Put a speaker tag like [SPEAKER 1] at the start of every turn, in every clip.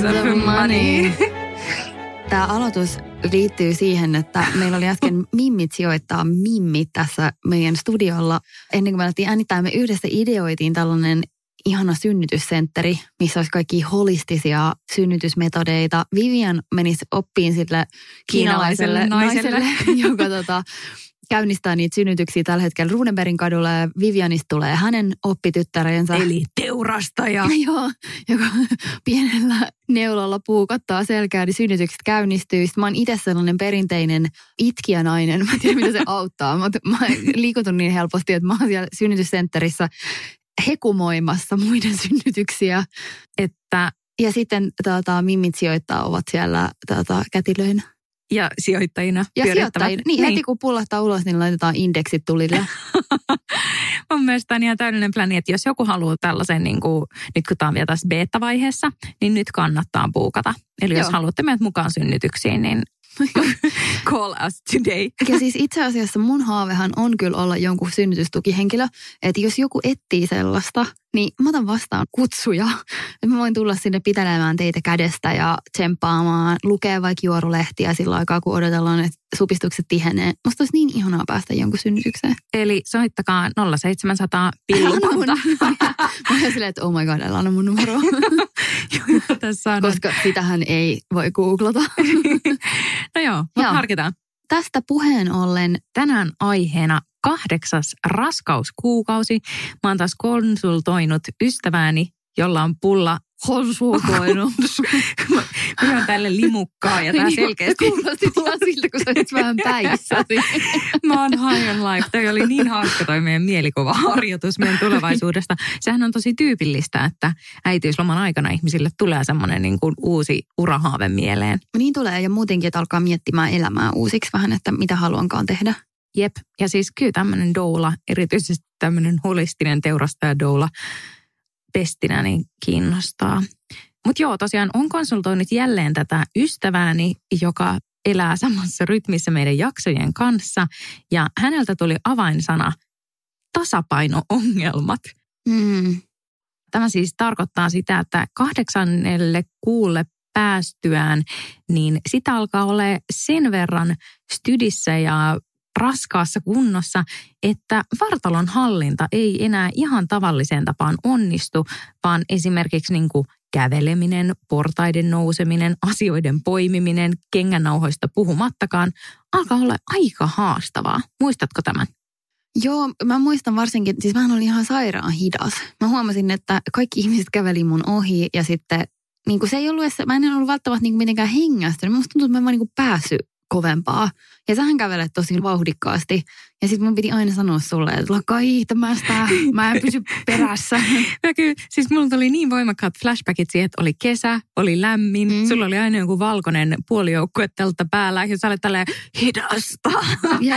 [SPEAKER 1] The money. Tämä aloitus liittyy siihen, että meillä oli äsken mimmit sijoittaa mimmit tässä meidän studiolla. Ennen kuin me alettiin äänittää, me yhdessä ideoitiin tällainen ihana synnytyssentteri, missä olisi kaikki holistisia synnytysmetodeita. Vivian menisi oppiin sille kiinalaiselle,
[SPEAKER 2] naiselle.
[SPEAKER 1] naiselle, joka tota, käynnistää niitä synnytyksiä tällä hetkellä Runebergin kadulla ja Vivianista tulee hänen oppityttärensä.
[SPEAKER 2] Eli teurastaja.
[SPEAKER 1] Joo, joka pienellä neulalla puukottaa selkää, niin synnytykset käynnistyy. Sitten mä oon itse sellainen perinteinen itkijänainen. Mä en tiedä, mitä se auttaa, mutta mä liikutun niin helposti, että mä oon siellä synnytyssentterissä hekumoimassa muiden synnytyksiä.
[SPEAKER 2] Että
[SPEAKER 1] Ja sitten tota, mimmit sijoittaa ovat siellä tota, kätilöinä.
[SPEAKER 2] Ja sijoittajina
[SPEAKER 1] Ja sijoittajina. Niin, heti kun pullahtaa ulos, niin laitetaan indeksit tulille.
[SPEAKER 2] Mun mielestä on ihan täydellinen pläni, että jos joku haluaa tällaisen, niin kuin, nyt kun tämä on vielä tässä beta-vaiheessa, niin nyt kannattaa puukata. Eli jos
[SPEAKER 1] Joo.
[SPEAKER 2] haluatte meidät mukaan synnytyksiin, niin call us today.
[SPEAKER 1] Ja siis itse asiassa mun haavehan on kyllä olla jonkun synnytystukihenkilö. Että jos joku etsii sellaista, niin mä otan vastaan kutsuja. Mä voin tulla sinne pitelemään teitä kädestä ja tsemppaamaan, lukea vaikka juorulehtiä sillä aikaa, kun odotellaan, että supistukset tihenee. Musta olisi niin ihanaa päästä jonkun synnytykseen.
[SPEAKER 2] Eli soittakaa 0700
[SPEAKER 1] Anna mun
[SPEAKER 2] pillupanta.
[SPEAKER 1] Mä olen silleen, että oh my god, älä anna mun numeroa.
[SPEAKER 2] Tässä on.
[SPEAKER 1] Koska sitähän ei voi googlata.
[SPEAKER 2] No joo, mutta harkitaan.
[SPEAKER 1] Tästä puheen ollen,
[SPEAKER 2] Tänään aiheena kahdeksas raskauskuukausi. Mä oon taas konsultoinut ystävääni, jolla on pulla
[SPEAKER 1] konsultoinut.
[SPEAKER 2] Mä oon tälle limukkaa ja tää selkeästi
[SPEAKER 1] Kuulostit ihan siltä, kun sä olit vähän päissäsi.
[SPEAKER 2] Mä oon high on life. Toi oli niin hauska toi meidän mielikuvaharjoitus meidän tulevaisuudesta. Sehän on tosi tyypillistä, että äitiysloman aikana ihmisille tulee semmoinen niin kuin uusi urahaave mieleen.
[SPEAKER 1] Niin tulee ja muutenkin, että alkaa miettimään elämää uusiksi vähän, että mitä haluankaan tehdä.
[SPEAKER 2] Jep. Ja siis kyllä tämmöinen doula, erityisesti tämmöinen holistinen teurastaja doula pestinä, niin kiinnostaa. Mutta joo, tosiaan on konsultoinut jälleen tätä ystävääni, joka elää samassa rytmissä meidän jaksojen kanssa. Ja häneltä tuli avainsana tasapaino-ongelmat.
[SPEAKER 1] Mm.
[SPEAKER 2] Tämä siis tarkoittaa sitä, että kahdeksannelle kuulle päästyään, niin sitä alkaa olla sen verran stydissä ja raskaassa kunnossa, että vartalon hallinta ei enää ihan tavalliseen tapaan onnistu, vaan esimerkiksi niin kuin käveleminen, portaiden nouseminen, asioiden poimiminen, kengännauhoista puhumattakaan, alkaa olla aika haastavaa. Muistatko tämän?
[SPEAKER 1] Joo, mä muistan varsinkin, siis mä olin ihan sairaan hidas. Mä huomasin, että kaikki ihmiset käveli mun ohi ja sitten niin kuin se ei ollut mä en ollut välttämättä niin kuin mitenkään hengästynyt. Musta tuntuu, että mä en vaan niin kuin päässyt kovempaa. Ja sähän kävelet tosi vauhdikkaasti. Ja sitten mun piti aina sanoa sulle, että lakkaa hiihtämästä, mä en pysy perässä.
[SPEAKER 2] Mä kyllä, siis mulla tuli niin voimakkaat flashbackit siihen, että oli kesä, oli lämmin,
[SPEAKER 1] Mm.
[SPEAKER 2] sulla oli aina joku valkoinen puolijoukkue tältä päällä ja sä olet tälleen hidasta.
[SPEAKER 1] Ja,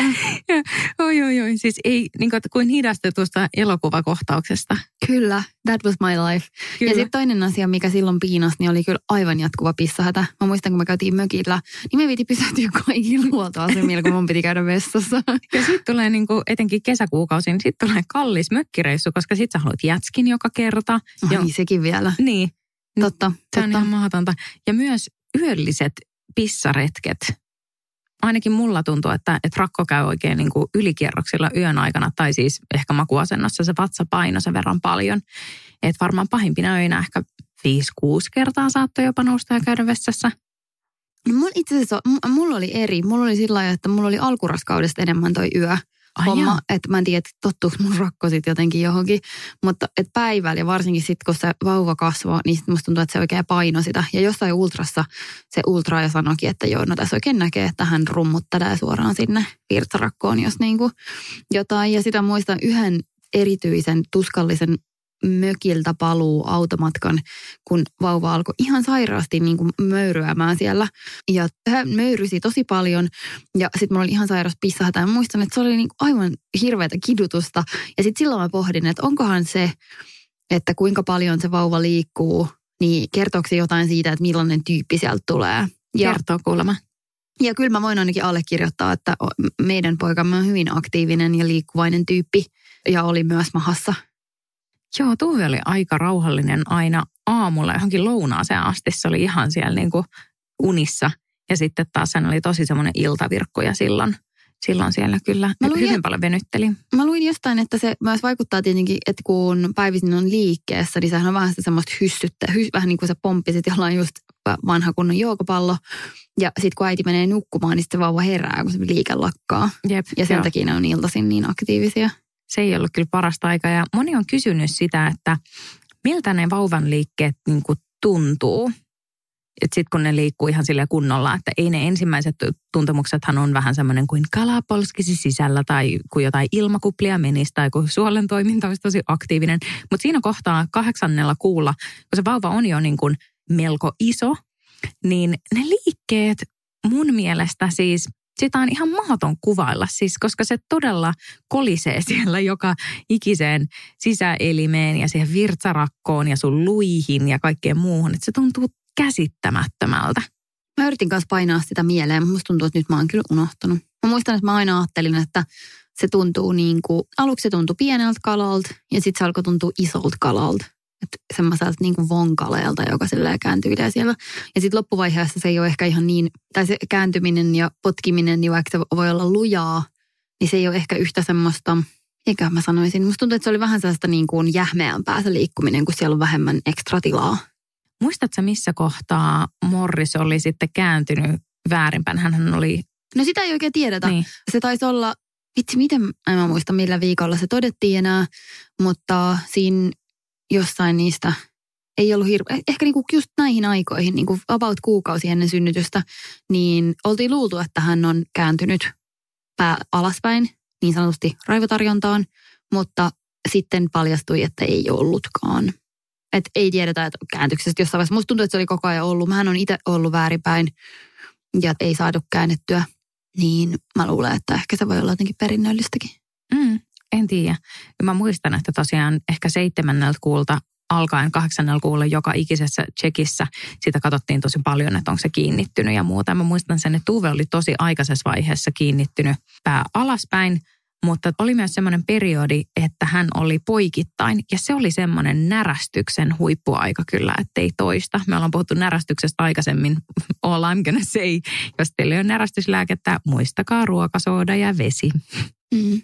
[SPEAKER 2] oi, oi, oi. Siis ei, niin kuin, kuin hidastetusta elokuvakohtauksesta.
[SPEAKER 1] kyllä, that was my life.
[SPEAKER 2] Kyllä.
[SPEAKER 1] Ja sitten toinen asia, mikä silloin piinasi, niin oli kyllä aivan jatkuva pissahätä. Mä muistan, kun me käytiin mökillä, niin me piti pysähtyä kaikilla luotoasemilla, kun mun piti käydä vessassa.
[SPEAKER 2] Ja sitten tulee niin kuin, etenkin kesäkuukausi, niin sitten tulee kallis mökkireissu, koska sit sä haluat jätskin joka kerta. Joo.
[SPEAKER 1] niin sekin vielä.
[SPEAKER 2] Niin,
[SPEAKER 1] Totta,
[SPEAKER 2] se on ihan mahdotonta. Ja myös yölliset pissaretket. Ainakin mulla tuntuu, että, että rakko käy oikein niin kuin ylikierroksilla yön aikana, tai siis ehkä makuasennossa se vatsapaino sen verran paljon. Että varmaan pahimpina öinä ehkä 5-6 kertaa saattoi jopa nousta ja käydä vessassa.
[SPEAKER 1] No Mulla itse asiassa, m- mulla oli eri. Mulla oli sillä lailla, että mulla oli alkuraskaudesta enemmän toi yö.
[SPEAKER 2] Ai
[SPEAKER 1] homma, että mä en tiedä, että tottuuko mun rakko sit jotenkin johonkin. Mutta et päivällä ja varsinkin sitten, kun se vauva kasvoi, niin sit musta tuntuu, että se oikein paino sitä. Ja jossain ultrassa se ultraaja sanoikin, että joo, no tässä oikein näkee, että hän rummuttelee suoraan sinne virtsarakkoon, jos niinku jotain. Ja sitä muistan yhden erityisen tuskallisen mökiltä paluu automatkan, kun vauva alkoi ihan sairaasti niin kuin möyryämään siellä. Ja hän möyrysi tosi paljon ja sitten mulla oli ihan sairas pissahätä. Ja muistan, että se oli niin kuin aivan hirveätä kidutusta. Ja sitten silloin mä pohdin, että onkohan se, että kuinka paljon se vauva liikkuu, niin kertooko se jotain siitä, että millainen tyyppi sieltä tulee.
[SPEAKER 2] Ja, Kertoo kuulemma.
[SPEAKER 1] Ja kyllä mä voin ainakin allekirjoittaa, että meidän poikamme on hyvin aktiivinen ja liikkuvainen tyyppi ja oli myös mahassa.
[SPEAKER 2] Joo, Tuve oli aika rauhallinen aina aamulla johonkin lounaaseen asti. Se oli ihan siellä niin kuin unissa. Ja sitten taas hän oli tosi semmoinen iltavirkku ja silloin, silloin siellä kyllä mä luin, hyvin paljon venytteli.
[SPEAKER 1] Mä luin jostain, että se myös vaikuttaa tietenkin, että kun päivisin on liikkeessä, niin sehän on vähän sitä semmoista hyssyttä, hys, vähän niin kuin se pomppisit jollain just vanha kunnon joukopallo. Ja sitten kun äiti menee nukkumaan, niin sitten vauva herää, kun se liike lakkaa.
[SPEAKER 2] Jep,
[SPEAKER 1] ja sen takia ne on iltaisin niin aktiivisia.
[SPEAKER 2] Se ei ollut kyllä parasta aikaa. Ja moni on kysynyt sitä, että miltä ne vauvan liikkeet niin kuin tuntuu. Sitten kun ne liikkuu ihan sille kunnolla, että ei ne ensimmäiset tuntemuksethan on vähän semmoinen kuin kala polskisi sisällä tai kun jotain ilmakuplia menisi tai kun suolen toiminta olisi tosi aktiivinen. Mutta siinä kohtaa kahdeksannella kuulla, kun se vauva on jo niin kuin melko iso, niin ne liikkeet mun mielestä siis, sitä on ihan mahdoton kuvailla siis, koska se todella kolisee siellä joka ikiseen sisäelimeen ja siihen virtsarakkoon ja sun luihin ja kaikkeen muuhun. Että se tuntuu käsittämättömältä.
[SPEAKER 1] Mä yritin kanssa painaa sitä mieleen, mutta musta tuntuu, että nyt mä oon kyllä unohtanut. Mä muistan, että mä aina ajattelin, että se tuntuu niin kuin, aluksi se tuntui pieneltä kalalta ja sitten se alkoi tuntua isolta kalalta. Että semmoiselta niin kuin vonkaleelta, joka sillä kääntyy siellä. Ja sitten loppuvaiheessa se ei ole ehkä ihan niin, tai se kääntyminen ja potkiminen, niin vaikka se voi olla lujaa, niin se ei ole ehkä yhtä semmoista, eikä mä sanoisin. Musta tuntuu, että se oli vähän sellaista niin kuin jähmeämpää se liikkuminen, kun siellä on vähemmän ekstra tilaa.
[SPEAKER 2] Muistatko missä kohtaa Morris oli sitten kääntynyt väärinpäin? Hän oli...
[SPEAKER 1] No sitä ei oikein tiedetä. Niin. Se taisi olla, vitsi miten, en mä muista millä viikolla se todettiin enää, mutta siinä jossain niistä ei ollut hirveä, ehkä niinku just näihin aikoihin, niinku about kuukausi ennen synnytystä, niin oltiin luultu, että hän on kääntynyt pää alaspäin, niin sanotusti raivotarjontaan, mutta sitten paljastui, että ei ollutkaan. Et ei tiedetä, että kääntyksestä jossain vaiheessa. Musta tuntuu, että se oli koko ajan ollut. Mähän on itse ollut väärinpäin ja ei saatu käännettyä. Niin mä luulen, että ehkä se voi olla jotenkin perinnöllistäkin.
[SPEAKER 2] Mm, en tiedä. Mä muistan, että tosiaan ehkä seitsemänneltä kuulta alkaen kahdeksannella kuulla joka ikisessä tsekissä. Sitä katsottiin tosi paljon, että onko se kiinnittynyt ja muuta. Mä muistan sen, että Tuve oli tosi aikaisessa vaiheessa kiinnittynyt pää alaspäin, mutta oli myös semmoinen periodi, että hän oli poikittain ja se oli semmoinen närästyksen huippuaika kyllä, ettei toista. Me ollaan puhuttu närästyksestä aikaisemmin. All I'm gonna say. Jos teillä on närästyslääkettä, muistakaa ruokasooda ja vesi. Mm.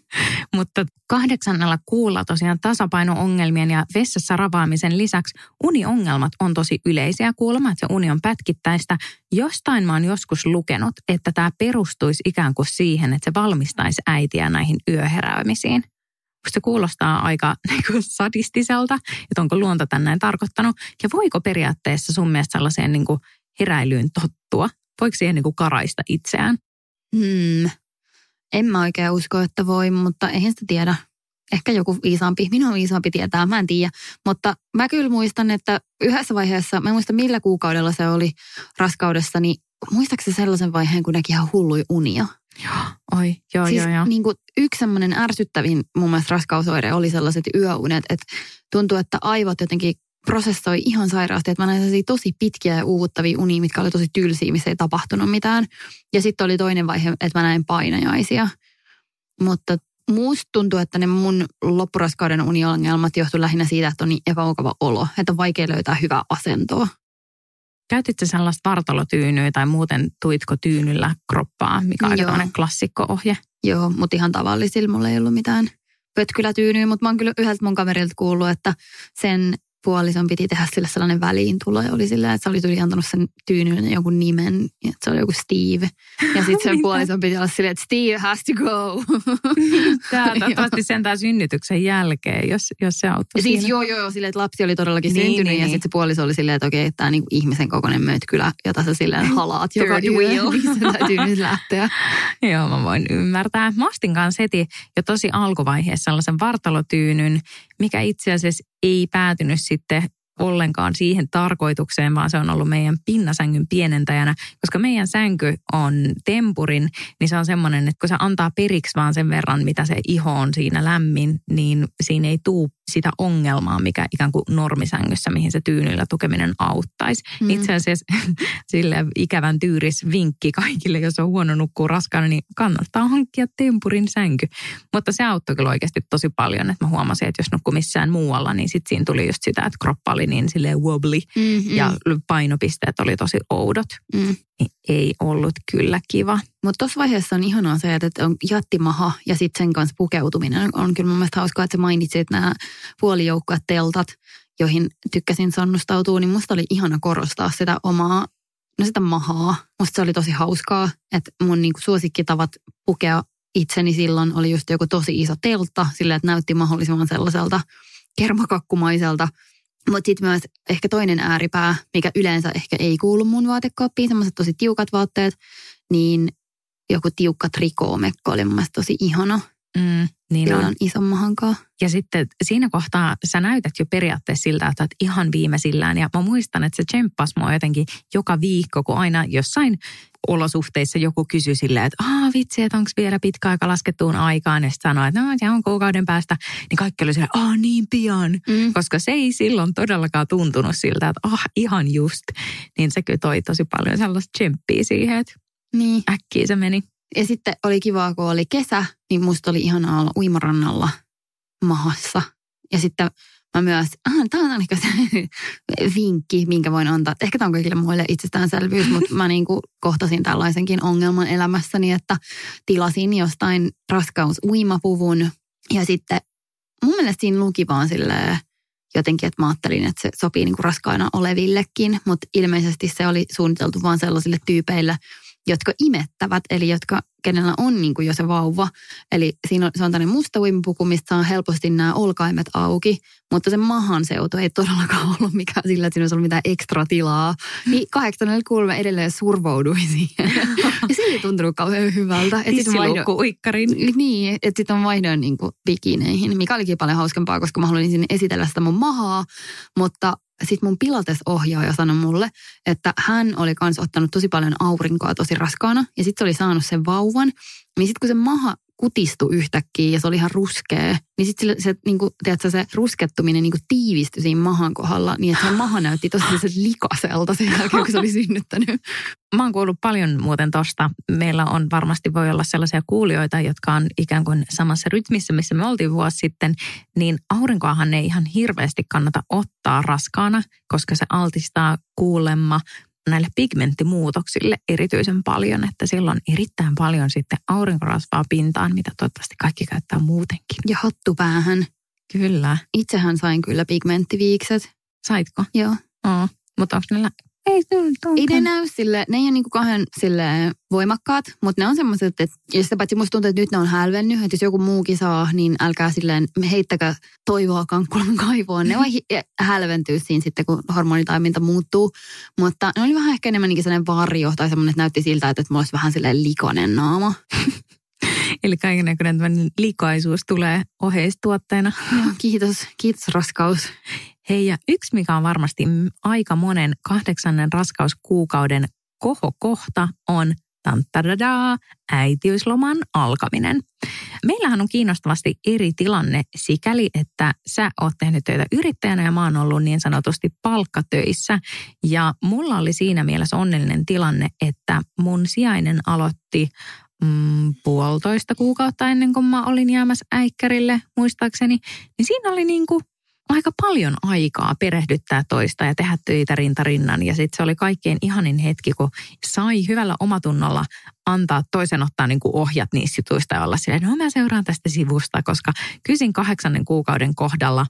[SPEAKER 2] Mutta kahdeksannella kuulla tosiaan tasapaino-ongelmien ja vessassa ravaamisen lisäksi uniongelmat on tosi yleisiä kuulemma, että se uni on pätkittäistä. Jostain mä oon joskus lukenut, että tämä perustuisi ikään kuin siihen, että se valmistaisi äitiä näihin yöheräämisiin. Se kuulostaa aika niin sadistiselta, että onko luonto tän näin tarkoittanut. Ja voiko periaatteessa sun mielestä sellaiseen niin kuin heräilyyn tottua? Voiko siihen niin kuin karaista itseään?
[SPEAKER 1] Hmm. En mä oikein usko, että voi, mutta eihän sitä tiedä. Ehkä joku viisaampi, minun viisaampi tietää, mä en tiedä. Mutta mä kyllä muistan, että yhdessä vaiheessa, mä en muista millä kuukaudella se oli raskaudessa, niin muistaakseni sellaisen vaiheen, kun näki ihan hullui unia?
[SPEAKER 2] Joo, oi, joo,
[SPEAKER 1] siis
[SPEAKER 2] joo, joo.
[SPEAKER 1] Niin kuin yksi semmoinen ärsyttävin mun mielestä raskausoire oli sellaiset yöunet, että tuntuu, että aivot jotenkin prosessoi ihan sairaasti, että mä näin tosi pitkiä ja uuvuttavia unia, mitkä oli tosi tylsiä, missä ei tapahtunut mitään. Ja sitten oli toinen vaihe, että mä näin painajaisia. Mutta muusta tuntuu, että ne mun loppuraskauden uniongelmat johtuu lähinnä siitä, että on niin epämukava olo, että on vaikea löytää hyvää asentoa.
[SPEAKER 2] Käytitkö sellaista vartalotyynyä tai muuten tuitko tyynyllä kroppaa, mikä on aika klassikko-ohje?
[SPEAKER 1] Joo, mutta ihan tavallisilla mulla ei ollut mitään pötkylätyynyä, mutta mä oon kyllä yhdeltä mun kaverilta kuullut, että sen puolison piti tehdä sille sellainen väliintulo ja oli silleen, että se oli tuli antanut sen tyynyn jonkun nimen, että se oli joku Steve. Ja sitten sen puolison piti olla silleen, että Steve has to go.
[SPEAKER 2] Tämä toivottavasti sentään synnytyksen jälkeen, jos, jos se auttoi
[SPEAKER 1] Siis siinä. joo, joo, silleen, että lapsi oli todellakin niin, syntynyt niin, ja niin. sitten se puoliso oli silleen, että okei, että tämä niinku ihmisen kokoinen mötkylä, jota sä silleen halaat joka yö, niin täytyy nyt lähteä.
[SPEAKER 2] joo, mä voin ymmärtää. Mä ostin kanssa heti jo tosi alkuvaiheessa sellaisen vartalotyynyn, mikä itse asiassa ei päätynyt sitten ollenkaan siihen tarkoitukseen, vaan se on ollut meidän pinnasängyn pienentäjänä. Koska meidän sänky on tempurin, niin se on semmoinen, että kun se antaa periksi vaan sen verran, mitä se iho on siinä lämmin, niin siinä ei tuu sitä ongelmaa, mikä ikään kuin normisängyssä, mihin se tyynyllä tukeminen auttaisi. Mm. Itse asiassa sille ikävän tyyris vinkki kaikille, jos on huono nukkuu raskaana, niin kannattaa hankkia tempurin sänky. Mutta se auttoi kyllä oikeasti tosi paljon, että mä huomasin, että jos nukkuu missään muualla, niin sitten siinä tuli just sitä, että kroppa oli niin silleen wobbly mm-hmm. ja painopisteet oli tosi oudot. Mm. Niin ei ollut kyllä kiva.
[SPEAKER 1] Mutta tuossa vaiheessa on ihanaa se, että on jättimaha ja sitten sen kanssa pukeutuminen on kyllä mun mielestä hauskaa, että sä mainitsit nämä puolijoukkueet teltat, joihin tykkäsin sonnustautua, niin musta oli ihana korostaa sitä omaa, no sitä mahaa. Musta se oli tosi hauskaa, että mun niinku suosikkitavat pukea itseni silloin oli just joku tosi iso teltta, sillä että näytti mahdollisimman sellaiselta kermakakkumaiselta – mutta sitten myös ehkä toinen ääripää, mikä yleensä ehkä ei kuulu mun vaatekaappiin, semmoiset tosi tiukat vaatteet, niin joku tiukka trikoomekko oli mun mielestä tosi ihana. Mm, niin on. ison mahankaa.
[SPEAKER 2] Ja sitten siinä kohtaa sä näytät jo periaatteessa siltä, että olet ihan viimeisillään. Ja mä muistan, että se tsemppasi mua jotenkin joka viikko, kun aina jossain olosuhteissa joku kysyi silleen, että aah vitsi, että onko vielä pitkä aika laskettuun aikaan. Ja sitten sanoi, että no se on kuukauden päästä. Niin kaikki oli silleen, aah niin pian. Mm. Koska se ei silloin todellakaan tuntunut siltä, että ah ihan just. Niin se kyllä toi tosi paljon sellaista tsemppiä siihen, että niin. äkkiä se meni.
[SPEAKER 1] Ja sitten oli kiva, kun oli kesä, niin musta oli ihanaa olla uimarannalla mahassa. Ja sitten mä myös, tämä on ehkä se vinkki, minkä voin antaa. Ehkä tämä on kaikille muille itsestäänselvyys, mutta mä niin kuin kohtasin tällaisenkin ongelman elämässäni, että tilasin jostain raskaus-uimapuvun. Ja sitten mun mielestä siinä luki vaan silleen, jotenkin, että mä ajattelin, että se sopii niin kuin raskaana olevillekin, mutta ilmeisesti se oli suunniteltu vaan sellaisille tyypeille, jotka imettävät, eli jotka, kenellä on niin kuin jo se vauva. Eli siinä on, se on tämmöinen musta uimapuku, mistä saa helposti nämä olkaimet auki, mutta se mahan seutu ei todellakaan ollut mikään sillä, että siinä olisi ollut mitään ekstra tilaa. Niin 843 edelleen survoudui siihen. ja se ei tuntunut kauhean hyvältä.
[SPEAKER 2] uikkarin.
[SPEAKER 1] Niin, että sitten on vaihdoin niin kuin bikineihin, mikä olikin paljon hauskempaa, koska mä haluaisin esitellä sitä mun mahaa, mutta sitten mun pilatesohjaaja sanoi mulle, että hän oli kanssa ottanut tosi paljon aurinkoa tosi raskaana ja sitten se oli saanut sen vauvan. Niin sitten kun se maha kutistui yhtäkkiä ja se oli ihan ruskea, niin sitten se, se, niin kuin, tiedätkö, se ruskettuminen niin kuin tiivistyi siinä mahan kohdalla niin, että se maha näytti tosi likaselta sen jälkeen, kun se oli synnyttänyt.
[SPEAKER 2] Mä oon kuullut paljon muuten tosta. Meillä on varmasti voi olla sellaisia kuulijoita, jotka on ikään kuin samassa rytmissä, missä me oltiin vuosi sitten, niin aurinkoahan ei ihan hirveästi kannata ottaa raskaana, koska se altistaa kuulemma näille pigmenttimuutoksille erityisen paljon, että silloin erittäin paljon sitten aurinkorasvaa pintaan, mitä toivottavasti kaikki käyttää muutenkin.
[SPEAKER 1] Ja hattu päähän.
[SPEAKER 2] Kyllä.
[SPEAKER 1] Itsehän sain kyllä pigmenttiviikset.
[SPEAKER 2] Saitko?
[SPEAKER 1] Joo.
[SPEAKER 2] Oh, mutta onko niillä
[SPEAKER 1] ei, ei ne näy sille, ne ei ole niinku kauhean sille voimakkaat, mutta ne on semmoiset, että ja sitä paitsi musta tuntuu, että nyt ne on hälvennyt, että jos joku muukin saa, niin älkää silleen heittäkää toivoa kankkulan kaivoon. Ne voi hälventyä siinä sitten, kun hormonitaiminta muuttuu, mutta ne oli vähän ehkä enemmän niin sellainen varjo tai semmoinen, että näytti siltä, että mulla olisi vähän silleen likonen naama.
[SPEAKER 2] Eli kaikennäköinen likaisuus tulee oheistuotteena.
[SPEAKER 1] Joo, kiitos, kiitos raskaus.
[SPEAKER 2] Hei ja yksi, mikä on varmasti aika monen kahdeksannen raskauskuukauden kohokohta on äitiysloman alkaminen. Meillähän on kiinnostavasti eri tilanne sikäli, että sä oot tehnyt töitä yrittäjänä ja mä oon ollut niin sanotusti palkkatöissä. Ja mulla oli siinä mielessä onnellinen tilanne, että mun sijainen aloitti mm, puolitoista kuukautta ennen kuin mä olin jäämässä äikkärille, muistaakseni. Niin siinä oli niin kuin aika paljon aikaa perehdyttää toista ja tehdä töitä rintarinnan. Ja sitten se oli kaikkein ihanin hetki, kun sai hyvällä omatunnolla antaa toisen ottaa niin kuin ohjat niistä jutuista ja olla silleen, no mä seuraan tästä sivusta, koska kysin kahdeksannen kuukauden kohdalla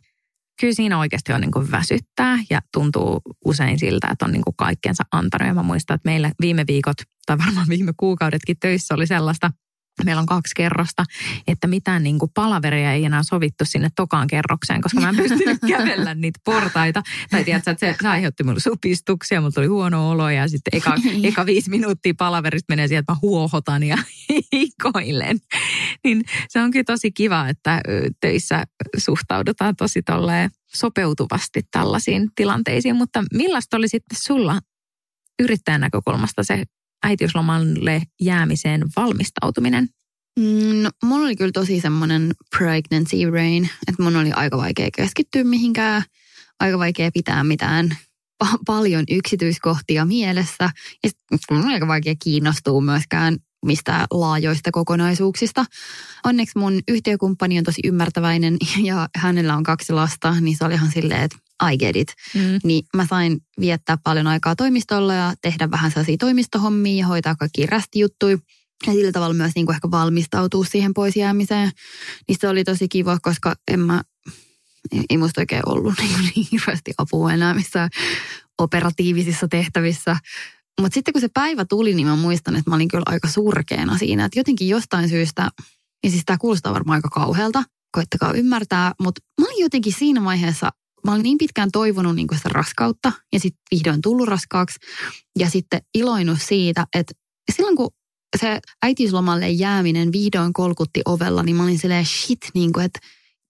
[SPEAKER 2] kyllä siinä oikeasti on niin kuin väsyttää ja tuntuu usein siltä, että on niin kuin kaikkensa antanut. Ja mä muistan, että meillä viime viikot tai varmaan viime kuukaudetkin töissä oli sellaista, meillä on kaksi kerrosta, että mitään niin kuin palaveria ei enää sovittu sinne tokaan kerrokseen, koska mä en pystynyt kävellä niitä portaita. Tai tiedätkö, että se, se aiheutti mulle supistuksia, mulla tuli huono olo ja sitten eka, niin. eka viisi minuuttia palaverista menee siihen, että mä huohotan ja hikoilen. Niin se on kyllä tosi kiva, että töissä suhtaudutaan tosi tolleen sopeutuvasti tällaisiin tilanteisiin, mutta millaista oli sitten sulla yrittäjän näkökulmasta se äitiyslomalle jäämiseen valmistautuminen?
[SPEAKER 1] Mm, no, mulla oli kyllä tosi semmoinen pregnancy brain, että mun oli aika vaikea keskittyä mihinkään, aika vaikea pitää mitään pa- paljon yksityiskohtia mielessä. Ja mun oli aika vaikea kiinnostua myöskään mistä laajoista kokonaisuuksista. Onneksi mun yhtiökumppani on tosi ymmärtäväinen ja hänellä on kaksi lasta, niin se oli ihan silleen, että I get it. Mm. Niin mä sain viettää paljon aikaa toimistolla ja tehdä vähän sellaisia toimistohommia ja hoitaa kaikki rästijuttuja. Ja sillä tavalla myös niin kuin ehkä valmistautua siihen pois jäämiseen. Niin se oli tosi kiva, koska en mä, ei musta oikein ollut niin, kuin niin hirveästi apua enää missään operatiivisissa tehtävissä. Mutta sitten kun se päivä tuli, niin mä muistan, että mä olin kyllä aika surkeena siinä. Että jotenkin jostain syystä, ja siis tämä kuulostaa varmaan aika kauhealta, koittakaa ymmärtää, mutta mä olin jotenkin siinä vaiheessa mä olin niin pitkään toivonut niin sitä raskautta ja sitten vihdoin tullut raskaaksi ja sitten iloinut siitä, että silloin kun se äitiyslomalle jääminen vihdoin kolkutti ovella, niin mä olin silleen shit, niin kuin, että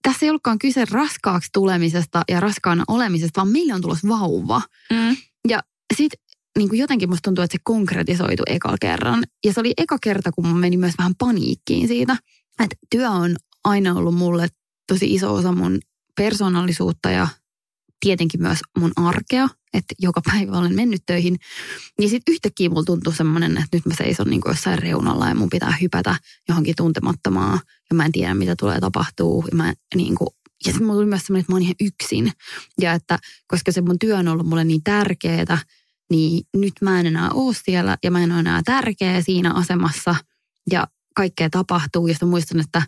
[SPEAKER 1] tässä ei ollutkaan kyse raskaaksi tulemisesta ja raskaana olemisesta, vaan meillä on tulossa vauva. Mm. Ja sitten niin kuin jotenkin musta tuntuu, että se konkretisoitu eka kerran. Ja se oli eka kerta, kun mä menin myös vähän paniikkiin siitä, että työ on aina ollut mulle tosi iso osa mun persoonallisuutta ja tietenkin myös mun arkea, että joka päivä olen mennyt töihin. Niin sitten yhtäkkiä mulla tuntuu semmoinen, että nyt mä seison niin jossain reunalla ja mun pitää hypätä johonkin tuntemattomaan ja mä en tiedä mitä tulee tapahtuu. Ja, mä, niin kuin, ja sitten mulla tuli myös semmoinen, että mä oon ihan yksin. Ja että koska se mun työ on ollut mulle niin tärkeää, niin nyt mä en enää ole siellä ja mä en ole enää tärkeä siinä asemassa ja kaikkea tapahtuu. Ja sitten muistan, että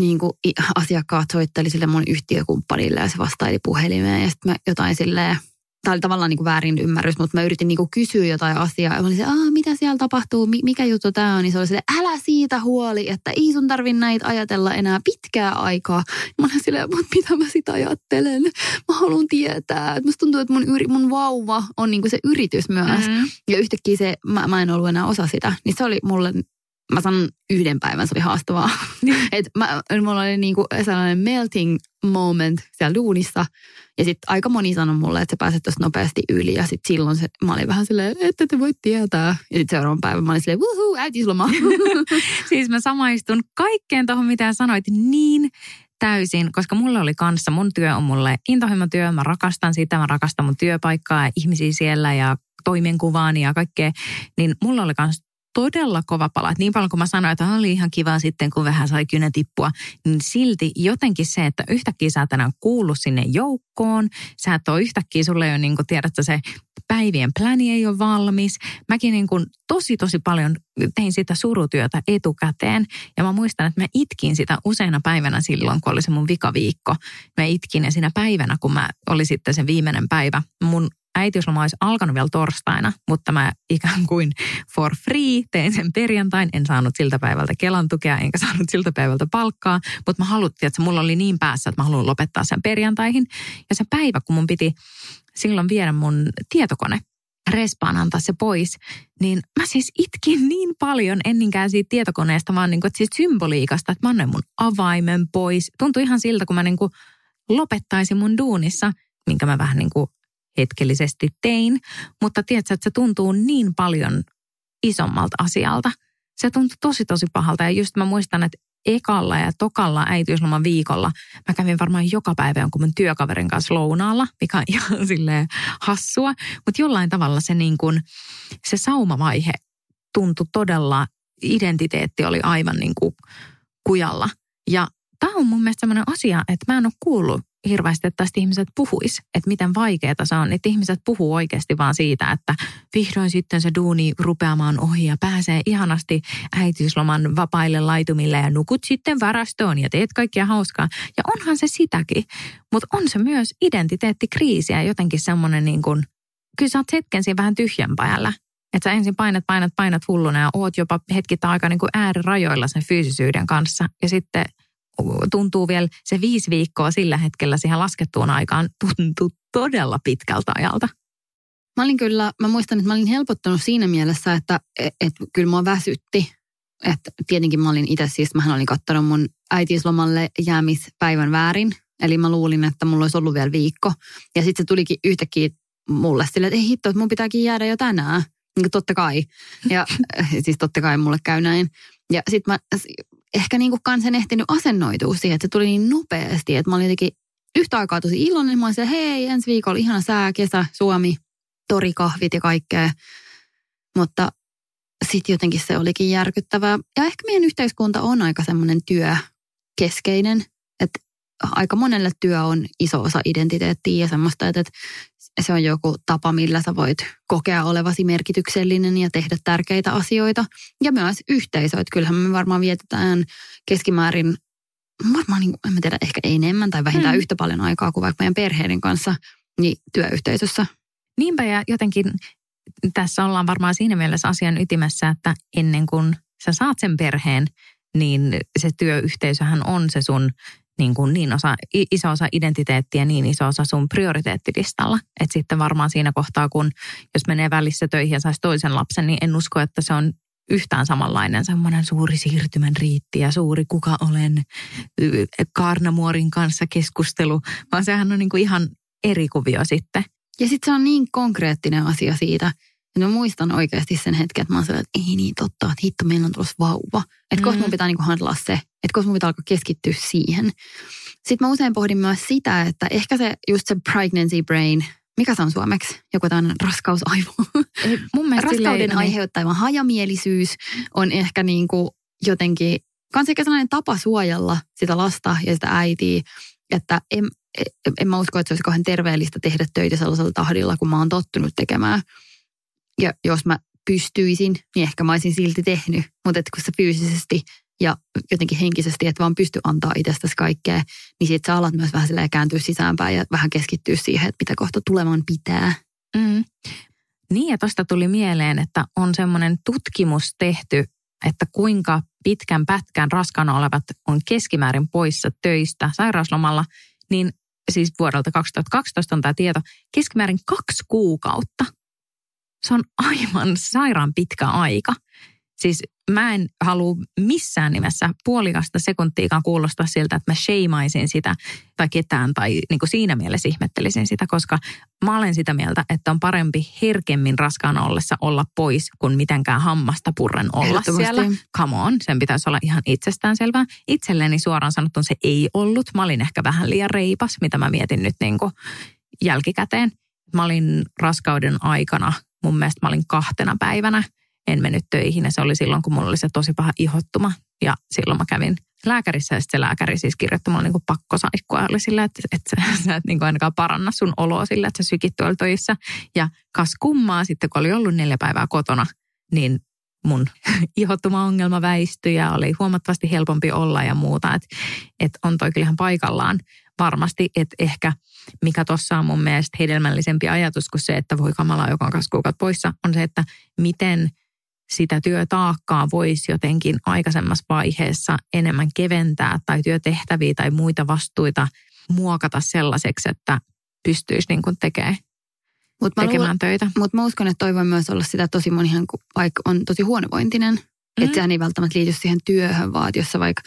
[SPEAKER 1] niin kuin asiakkaat soitteli sille mun yhtiökumppanille ja se vastaili puhelimeen ja sitten mä jotain silleen, tämä oli tavallaan niin kuin väärin ymmärrys, mutta mä yritin niin kuin kysyä jotain asiaa. Ja mä olin se, Aa, mitä siellä tapahtuu, mikä juttu tämä on? Niin se oli sille, älä siitä huoli, että ei sun tarvi näitä ajatella enää pitkää aikaa. Mä olin silleen, mutta mitä mä sitä ajattelen? Mä haluan tietää. Musta tuntuu, että mun, yri, mun vauva on niin kuin se yritys myös. Mm-hmm. Ja yhtäkkiä se, mä, mä en ollut enää osa sitä. Niin se oli mulle mä sanon yhden päivän, se oli haastavaa. Niin. Et mä, mulla oli niinku sellainen melting moment siellä duunissa. Ja sitten aika moni sanoi mulle, että sä pääset tuosta nopeasti yli. Ja sitten silloin se, mä olin vähän silleen, että te voi tietää. Ja sitten seuraavan päivän mä olin silleen, wuhuu, äitisloma.
[SPEAKER 2] siis mä samaistun kaikkeen tuohon, mitä sanoit niin täysin, koska mulla oli kanssa, mun työ on mulle intohimotyö, mä rakastan sitä, mä rakastan mun työpaikkaa ja ihmisiä siellä ja toimenkuvaani ja kaikkea, niin mulla oli kanssa todella kova pala. Että niin paljon kuin mä sanoin, että oli ihan kiva sitten, kun vähän sai kynä tippua, niin silti jotenkin se, että yhtäkkiä sä et enää kuulu sinne joukkoon. Sä et ole yhtäkkiä, sulle ei ole niin kuin, tiedätkö, se päivien pläni ei ole valmis. Mäkin niin kuin tosi tosi paljon tein sitä surutyötä etukäteen. Ja mä muistan, että mä itkin sitä useina päivänä silloin, kun oli se mun vikaviikko. Mä itkin ja siinä päivänä, kun mä oli sitten se viimeinen päivä, mun äitiysloma olisi alkanut vielä torstaina, mutta mä ikään kuin for free tein sen perjantain. En saanut siltä päivältä Kelan tukea, enkä saanut siltä päivältä palkkaa, mutta mä haluttiin, että mulla oli niin päässä, että mä haluan lopettaa sen perjantaihin. Ja se päivä, kun mun piti silloin viedä mun tietokone respaan antaa se pois, niin mä siis itkin niin paljon enninkään siitä tietokoneesta, vaan niin kuin, että siitä symboliikasta, että mä annoin mun avaimen pois. Tuntui ihan siltä, kun mä niin kuin lopettaisin mun duunissa, minkä mä vähän niin kuin hetkellisesti tein, mutta tiedätkö, että se tuntuu niin paljon isommalta asialta. Se tuntuu tosi tosi pahalta ja just mä muistan, että ekalla ja tokalla äitiysloman viikolla mä kävin varmaan joka päivä jonkun mun työkaverin kanssa lounaalla, mikä on ihan silleen hassua. Mutta jollain tavalla se, niin kun, se saumavaihe tuntui todella, identiteetti oli aivan niin kuin kujalla. Ja tämä on mun mielestä sellainen asia, että mä en ole kuullut hirveästi, että tästä ihmiset puhuis, että miten vaikeaa se on. Että ihmiset puhuu oikeasti vaan siitä, että vihdoin sitten se duuni rupeamaan ohi ja pääsee ihanasti äitiysloman vapaille laitumille ja nukut sitten varastoon ja teet kaikkia hauskaa. Ja onhan se sitäkin, mutta on se myös identiteettikriisiä jotenkin semmoinen niin kuin, kyllä sä oot hetken siinä vähän tyhjän päällä. Että sä ensin painat, painat, painat hulluna ja oot jopa hetkittäin aika niin kuin äärirajoilla sen fyysisyyden kanssa. Ja sitten tuntuu vielä se viisi viikkoa sillä hetkellä siihen laskettuun aikaan tuntuu todella pitkältä ajalta.
[SPEAKER 1] Mä olin kyllä, mä muistan, että mä olin helpottunut siinä mielessä, että et, et, kyllä mua väsytti. Että tietenkin mä olin itse siis, mähän olin kattanut mun äitiyslomalle jäämispäivän väärin. Eli mä luulin, että mulla olisi ollut vielä viikko. Ja sitten se tulikin yhtäkkiä mulle sille, että ei hitto, että mun pitääkin jäädä jo tänään. Niin totta kai. Ja siis totta kai mulle käy näin. Ja sitten mä ehkä niin kuin kansen ehtinyt asennoitua siihen, että se tuli niin nopeasti, että mä olin jotenkin yhtä aikaa tosi iloinen. Mä olin siellä, hei, ensi viikolla ihana sää, kesä, Suomi, torikahvit ja kaikkea. Mutta sitten jotenkin se olikin järkyttävää. Ja ehkä meidän yhteiskunta on aika semmoinen työkeskeinen, että aika monelle työ on iso osa identiteettiä ja semmoista, että se on joku tapa, millä sä voit kokea olevasi merkityksellinen ja tehdä tärkeitä asioita. Ja myös yhteisö, että kyllähän me varmaan vietetään keskimäärin, varmaan niin, en mä tiedä, ehkä enemmän tai vähintään hmm. yhtä paljon aikaa kuin vaikka meidän perheiden kanssa niin työyhteisössä.
[SPEAKER 2] Niinpä ja jotenkin tässä ollaan varmaan siinä mielessä asian ytimessä, että ennen kuin sä saat sen perheen, niin se työyhteisöhän on se sun niin, kuin niin osa, iso osa identiteettiä, niin iso osa sun prioriteettilistalla. Että sitten varmaan siinä kohtaa, kun jos menee välissä töihin ja saisi toisen lapsen, niin en usko, että se on yhtään samanlainen semmoinen suuri siirtymän riitti ja suuri kuka olen Karnamuorin kanssa keskustelu, vaan sehän on niin kuin ihan eri kuvio sitten.
[SPEAKER 1] Ja sitten se on niin konkreettinen asia siitä, mä muistan oikeasti sen hetken, että mä oon että ei niin totta, että hitto, meillä on tulossa vauva. Että mm. koska mun pitää niinku handlaa se, että koska mun pitää alkaa keskittyä siihen. Sitten mä usein pohdin myös sitä, että ehkä se just se pregnancy brain, mikä se on suomeksi? Joku tämmöinen raskausaivo.
[SPEAKER 2] Ei, mun mielestä
[SPEAKER 1] Raskauden silleen, aiheuttama hajamielisyys on ehkä niin kuin jotenkin, kans ehkä sellainen tapa suojella sitä lasta ja sitä äitiä, että en, en mä usko, että se olisi kauhean terveellistä tehdä töitä sellaisella tahdilla, kun mä oon tottunut tekemään. Ja jos mä pystyisin, niin ehkä mä olisin silti tehnyt. Mutta kun sä fyysisesti ja jotenkin henkisesti, että vaan pysty antaa itsestäsi kaikkea, niin sit sä alat myös vähän silleen kääntyä sisäänpäin ja vähän keskittyä siihen, että mitä kohta tulemaan pitää.
[SPEAKER 2] Mm. Niin ja tuosta tuli mieleen, että on semmoinen tutkimus tehty, että kuinka pitkän pätkän raskaana olevat on keskimäärin poissa töistä sairauslomalla, niin siis vuodelta 2012 on tämä tieto, keskimäärin kaksi kuukautta – se on aivan sairaan pitkä aika. Siis mä en halua missään nimessä puolikasta sekuntiikaan kuulostaa siltä, että mä sheimaisin sitä tai ketään tai niin kuin siinä mielessä ihmettelisin sitä, koska mä olen sitä mieltä, että on parempi herkemmin raskaana ollessa olla pois kuin mitenkään hammasta purren olla siellä. Come on, sen pitäisi olla ihan itsestäänselvää. Itselleni suoraan sanottuna se ei ollut. Mä olin ehkä vähän liian reipas, mitä mä mietin nyt niin kuin jälkikäteen. Mä olin raskauden aikana mun mielestä mä olin kahtena päivänä, en mennyt töihin ja se oli silloin, kun mulla oli se tosi paha ihottuma. Ja silloin mä kävin lääkärissä ja se lääkäri siis kirjoitti mulle niin pakkosaikkua. Oli sillä, että, että sä, et niin ainakaan paranna sun oloa sillä, että sä sykit tuolla töissä. Ja kas kummaa sitten, kun oli ollut neljä päivää kotona, niin mun ihottuma-ongelma väistyi ja oli huomattavasti helpompi olla ja muuta. Että et on toi kyllähän paikallaan varmasti, että ehkä mikä tuossa on mun mielestä hedelmällisempi ajatus kuin se, että voi kamala, joka on kaksi kuukautta poissa, on se, että miten sitä työtaakkaa voisi jotenkin aikaisemmassa vaiheessa enemmän keventää tai työtehtäviä tai muita vastuita muokata sellaiseksi, että pystyisi niin kuin tekemään Mut tekemään luulen, töitä.
[SPEAKER 1] Mutta mä uskon, että toi voi myös olla sitä tosi monihan, kun vaikka on tosi huonovointinen. Mm. Että sehän ei välttämättä liity siihen työhön, vaan jos vaikka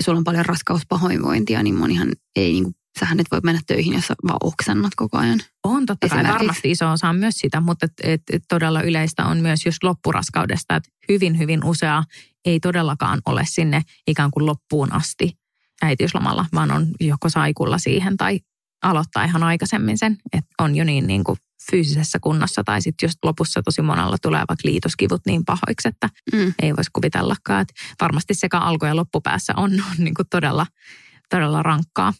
[SPEAKER 1] sulla on paljon raskauspahoinvointia, niin monihan ei niin kuin sähän et voi mennä töihin, jos vaan oksennat koko ajan.
[SPEAKER 2] On totta kai, varmasti iso osa on myös sitä, mutta et, et, et todella yleistä on myös just loppuraskaudesta, että hyvin, hyvin usea ei todellakaan ole sinne ikään kuin loppuun asti äitiyslomalla, vaan on joko saikulla siihen tai aloittaa ihan aikaisemmin sen, että on jo niin, niin kuin fyysisessä kunnossa tai sitten just lopussa tosi monella tulee vaikka liitoskivut niin pahoiksi, että mm. ei voisi kuvitellakaan. Että varmasti sekä alku- ja loppupäässä on, on niin kuin todella, todella rankkaa.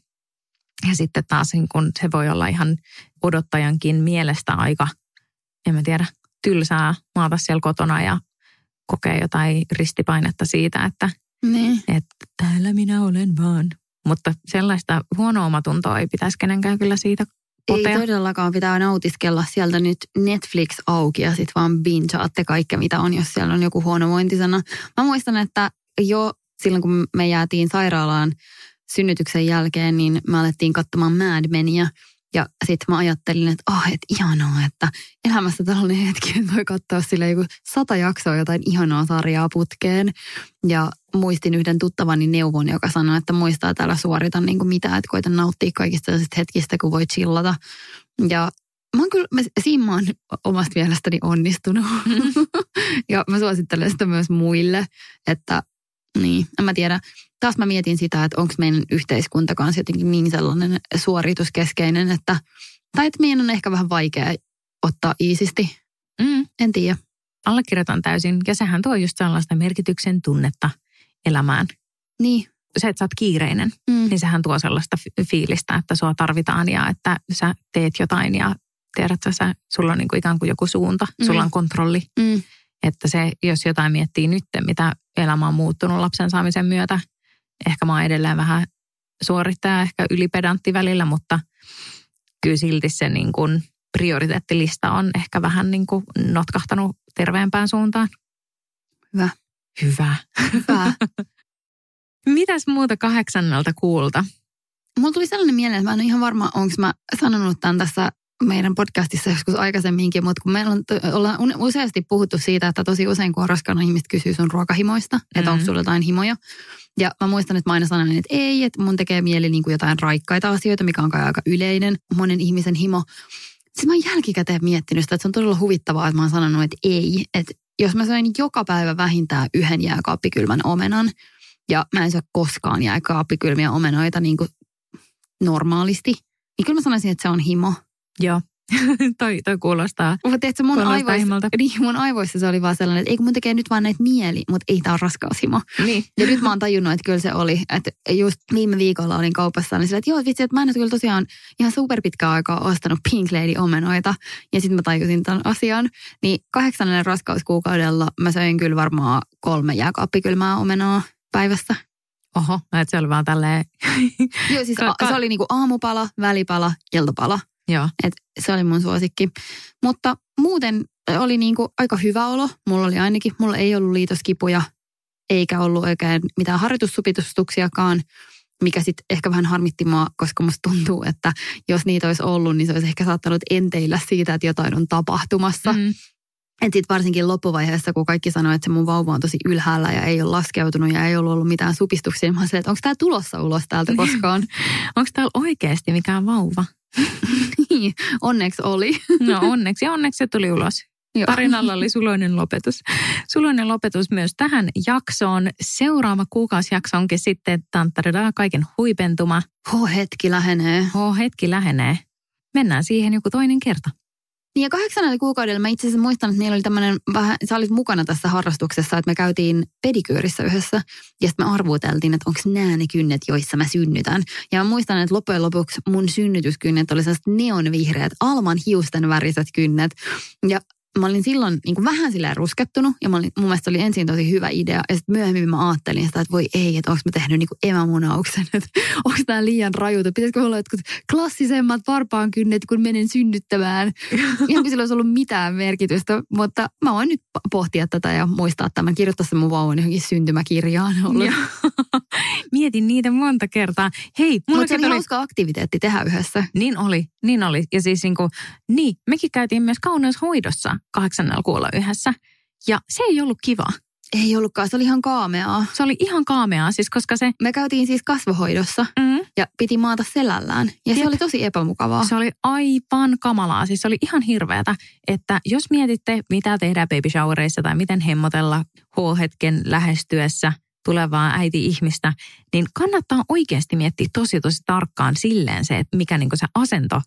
[SPEAKER 2] Ja sitten taas niin kun se voi olla ihan odottajankin mielestä aika, en mä tiedä, tylsää maata siellä kotona ja kokea jotain ristipainetta siitä, että, niin. että täällä minä olen vaan. Mutta sellaista huonoa omatuntoa ei pitäisi kenenkään kyllä siitä
[SPEAKER 1] Ei
[SPEAKER 2] potea.
[SPEAKER 1] todellakaan pitää nautiskella sieltä nyt Netflix auki ja sitten vaan bingaatte kaikkea, mitä on, jos siellä on joku huonovointisana. Mä muistan, että jo silloin, kun me jäätiin sairaalaan synnytyksen jälkeen, niin me alettiin katsomaan Mad Menia. Ja sitten mä ajattelin, että ah, et ihanaa, että elämässä tällainen hetki, että voi katsoa sille joku sata jaksoa jotain ihanaa sarjaa putkeen. Ja muistin yhden tuttavani neuvon, joka sanoi, että muistaa, että älä suorita niin kuin mitään, että koita nauttia kaikista hetkistä, kun voi chillata. Ja mä oon kyllä, mä, siinä mä oon omasta mielestäni onnistunut. ja mä suosittelen sitä myös muille, että niin, en mä tiedä. Taas mä mietin sitä, että onko meidän yhteiskunta kanssa jotenkin niin sellainen suorituskeskeinen, että, tai että meidän on ehkä vähän vaikea ottaa iisisti.
[SPEAKER 2] Mm,
[SPEAKER 1] En tiedä.
[SPEAKER 2] allekirjoitan täysin. Ja sehän tuo just sellaista merkityksen tunnetta elämään.
[SPEAKER 1] Niin.
[SPEAKER 2] Se, että sä oot kiireinen,
[SPEAKER 1] Mm.
[SPEAKER 2] niin sehän tuo sellaista fi- fiilistä, että sua tarvitaan ja että sä teet jotain ja tiedät sä, sä sulla on niin kuin ikään kuin joku suunta,
[SPEAKER 1] Mm.
[SPEAKER 2] sulla on kontrolli.
[SPEAKER 1] Mm.
[SPEAKER 2] Että se, jos jotain miettii nyt, mitä elämä on muuttunut lapsen saamisen myötä, ehkä mä oon edelleen vähän suorittaja, ehkä ylipedantti välillä, mutta kyllä silti se niin kuin prioriteettilista on ehkä vähän niin kuin notkahtanut terveempään suuntaan.
[SPEAKER 1] Hyvä.
[SPEAKER 2] Hyvä.
[SPEAKER 1] Hyvä.
[SPEAKER 2] Mitäs muuta kahdeksannelta kuulta?
[SPEAKER 1] Mulla tuli sellainen mieleen, että mä en ole ihan varma, onko mä sanonut tämän tässä meidän podcastissa joskus aikaisemminkin, mutta kun meillä on, ollaan useasti puhuttu siitä, että tosi usein kun on raskaana ihmiset kysyy sun ruokahimoista, mm-hmm. että onko
[SPEAKER 2] Mhm.
[SPEAKER 1] sulla jotain himoja. Ja mä muistan, että mä aina sanoin, että ei, että mun tekee mieli niin kuin jotain raikkaita asioita, mikä on kai aika yleinen monen ihmisen himo. Sitten mä oon jälkikäteen miettinyt sitä, että se on todella huvittavaa, että mä oon sanonut, että ei. Että jos mä söin joka päivä vähintään yhden jääkaappikylmän omenan, ja mä en syö koskaan jääkaappikylmiä omenoita niin kuin normaalisti, niin kyllä mä sanoisin, että se on himo.
[SPEAKER 2] Joo, toi, toi kuulostaa.
[SPEAKER 1] Mutta tiedätkö, mun, aivoissa, niin, mun aivoissa se oli vaan sellainen, että ei kun mun tekee nyt vaan näitä mieli, mutta ei tää ole raskaushimo.
[SPEAKER 2] Niin.
[SPEAKER 1] Ja nyt mä oon tajunnut, että kyllä se oli. Että just viime viikolla olin kaupassa, niin sillä, että joo vitsi, että mä en ole kyllä tosiaan ihan super pitkään aikaa ostanut Pink Lady omenoita. Ja sitten mä tajusin tämän asian. Niin kahdeksannelle raskauskuukaudella mä söin kyllä varmaan kolme jääkaappikylmää omenaa päivässä.
[SPEAKER 2] Oho, että se oli vaan tälleen.
[SPEAKER 1] Joo, siis a- se oli niinku aamupala, välipala, iltapala.
[SPEAKER 2] Joo.
[SPEAKER 1] Et se oli mun suosikki. Mutta muuten oli niinku aika hyvä olo. Mulla oli ainakin, mulla ei ollut liitoskipuja, eikä ollut oikein mitään harjoitussupitustuksiakaan, mikä sitten ehkä vähän harmitti mua, koska musta tuntuu, että jos niitä olisi ollut, niin se olisi ehkä saattanut enteillä siitä, että jotain on tapahtumassa. Mm. Et sit varsinkin loppuvaiheessa, kun kaikki sanoi, että se mun vauva on tosi ylhäällä ja ei ole laskeutunut ja ei ollut ollut mitään supistuksia, niin mä olin, että onko tämä tulossa ulos täältä koskaan?
[SPEAKER 2] Onko täällä oikeasti mikään vauva?
[SPEAKER 1] Onneksi oli.
[SPEAKER 2] No onneksi, ja onneksi se tuli ulos.
[SPEAKER 1] Joo.
[SPEAKER 2] Tarinalla oli suloinen lopetus. Suloinen lopetus myös tähän jaksoon. Seuraava kuukausijakso onkin sitten tanttaridaa kaiken huipentuma.
[SPEAKER 1] Ho, hetki lähenee.
[SPEAKER 2] Oh, hetki lähenee. Mennään siihen joku toinen kerta.
[SPEAKER 1] Niin ja kahdeksannella kuukaudella mä itse asiassa muistan, että meillä oli tämmöinen vähän, sä olit mukana tässä harrastuksessa, että me käytiin pedikyyrissä yhdessä ja sitten me arvuuteltiin, että onko nämä ne kynnet, joissa mä synnytän. Ja mä muistan, että loppujen lopuksi mun synnytyskynnet oli sellaiset neonvihreät, alman hiusten väriset kynnet. Ja mä olin silloin niin kuin vähän silleen ruskettunut ja mä olin, mun mielestä se oli ensin tosi hyvä idea. Ja sitten myöhemmin mä ajattelin sitä, että voi ei, että onko mä tehnyt niin kuin emämunauksen, että onko tämä liian rajuta. Pitäisikö mulla jotkut klassisemmat varpaankynnet, kun menen synnyttämään. Ihan kuin sillä olisi ollut mitään merkitystä, mutta mä voin nyt po- pohtia tätä ja muistaa tämän, kirjoittaa sen mun vauvan johonkin syntymäkirjaan.
[SPEAKER 2] Mietin niitä monta kertaa. Hei,
[SPEAKER 1] Mutta se
[SPEAKER 2] mullakin
[SPEAKER 1] oli
[SPEAKER 2] oli...
[SPEAKER 1] hauska aktiviteetti tehdä yhdessä.
[SPEAKER 2] Niin oli, niin oli. Ja siis niin, kuin, niin mekin käytiin myös kauneushoidossa kahdeksannella kuulla yhdessä. Ja se ei ollut kiva.
[SPEAKER 1] Ei ollutkaan, se oli ihan kaameaa.
[SPEAKER 2] Se oli ihan kaameaa, siis koska se,
[SPEAKER 1] Me käytiin siis kasvohoidossa
[SPEAKER 2] mm,
[SPEAKER 1] ja piti maata selällään. Ja se
[SPEAKER 2] Jep.
[SPEAKER 1] oli tosi epämukavaa.
[SPEAKER 2] se oli aivan kamalaa. Siis se oli ihan hirveätä, että jos mietitte, mitä tehdään baby showereissa tai miten hemmotella H-hetken lähestyessä tulevaa äiti-ihmistä, niin kannattaa oikeasti miettiä tosi tosi tarkkaan silleen se, että mikä niin se asento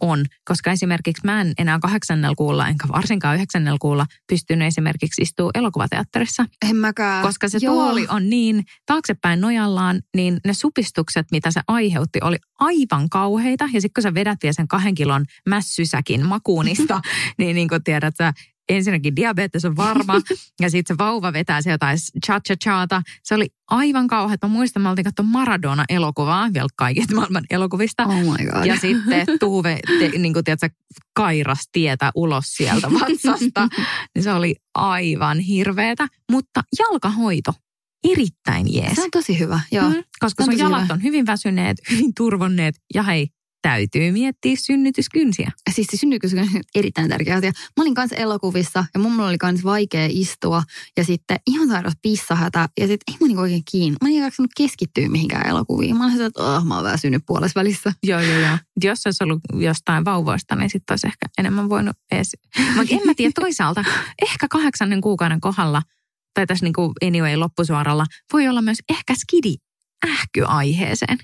[SPEAKER 2] on. Koska esimerkiksi mä en enää kahdeksannella kuulla, enkä varsinkaan yhdeksännellä kuulla pystynyt esimerkiksi istua elokuvateatterissa.
[SPEAKER 1] En mäkään.
[SPEAKER 2] Koska se
[SPEAKER 1] Joo.
[SPEAKER 2] tuoli on niin taaksepäin nojallaan, niin ne supistukset, mitä se aiheutti, oli aivan kauheita. Ja sitten kun sä vedät vielä sen kahden kilon mässysäkin makuunista, niin, niin kuin tiedät sä, ensinnäkin diabetes on varma ja sitten se vauva vetää se jotain cha-cha-chaata. Se oli aivan kauhea. Mä muistan, mä oltiin katsoa Maradona-elokuvaa, vielä kaikista maailman elokuvista.
[SPEAKER 1] Oh my God.
[SPEAKER 2] Ja sitten Tuve, te, niin kuin tiedätkö, kairas tietä ulos sieltä vatsasta. niin se oli aivan hirveetä. Mutta jalkahoito, erittäin jees.
[SPEAKER 1] Se on tosi hyvä, joo. Mm,
[SPEAKER 2] koska sun jalat hyvä. on hyvin väsyneet, hyvin turvonneet ja hei, täytyy miettiä synnytyskynsiä.
[SPEAKER 1] Siis se synnytys on erittäin tärkeä asia. Mä olin kanssa elokuvissa ja mun oli kanssa vaikea istua ja sitten ihan sairas pissahätä ja sitten ei mä niinku oikein kiinni. Mä en jaksanut keskittyä mihinkään elokuviin. Mä olin että oh, mä oon väsynyt puolessa välissä.
[SPEAKER 2] Joo, joo, joo. Jos olisi ollut jostain vauvoista, niin sitten olisi ehkä enemmän voinut edes. Mutta en mä tiedä toisaalta, ehkä kahdeksannen kuukauden kohdalla tai tässä niin kuin anyway loppusuoralla voi olla myös ehkä skidi ähky aiheeseen.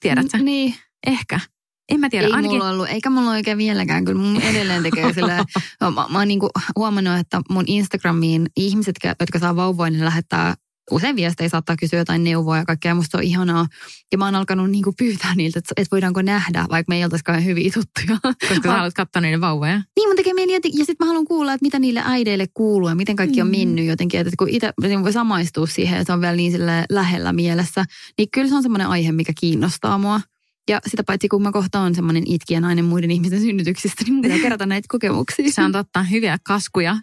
[SPEAKER 2] Tiedätkö?
[SPEAKER 1] N- niin.
[SPEAKER 2] Ehkä. En mä tiedä.
[SPEAKER 1] Ei
[SPEAKER 2] ainakin...
[SPEAKER 1] mulla ollut, eikä mulla oikein vieläkään, kyllä mun edelleen tekee sillä. mä, mä oon niinku huomannut, että mun Instagramiin ihmiset, jotka saa vauvoja, niin lähettää usein viestejä saattaa kysyä jotain neuvoa ja kaikkea. Musta on ihanaa. Ja mä oon alkanut niinku pyytää niiltä, että, että voidaanko nähdä, vaikka me ei oltaisikaan hyviä tuttuja.
[SPEAKER 2] Koska sä haluat katsoa niiden vauvoja.
[SPEAKER 1] Niin mun tekee mieli. Ja sitten mä haluan kuulla, että mitä niille äideille kuuluu ja miten kaikki on mm. mennyt jotenkin. Että kun itse voi samaistua siihen, että se on vielä niin lähellä mielessä, niin kyllä se on semmoinen aihe, mikä kiinnostaa mua. Ja sitä paitsi kun mä kohta on semmoinen itkiä nainen muiden ihmisten synnytyksistä, niin pitää kerätä näitä kokemuksia.
[SPEAKER 2] Se on totta, hyviä kaskuja.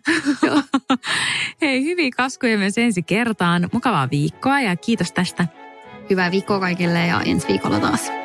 [SPEAKER 2] Hei, hyviä kaskuja myös ensi kertaan. Mukavaa viikkoa ja kiitos tästä.
[SPEAKER 1] Hyvää viikkoa kaikille ja ensi viikolla taas.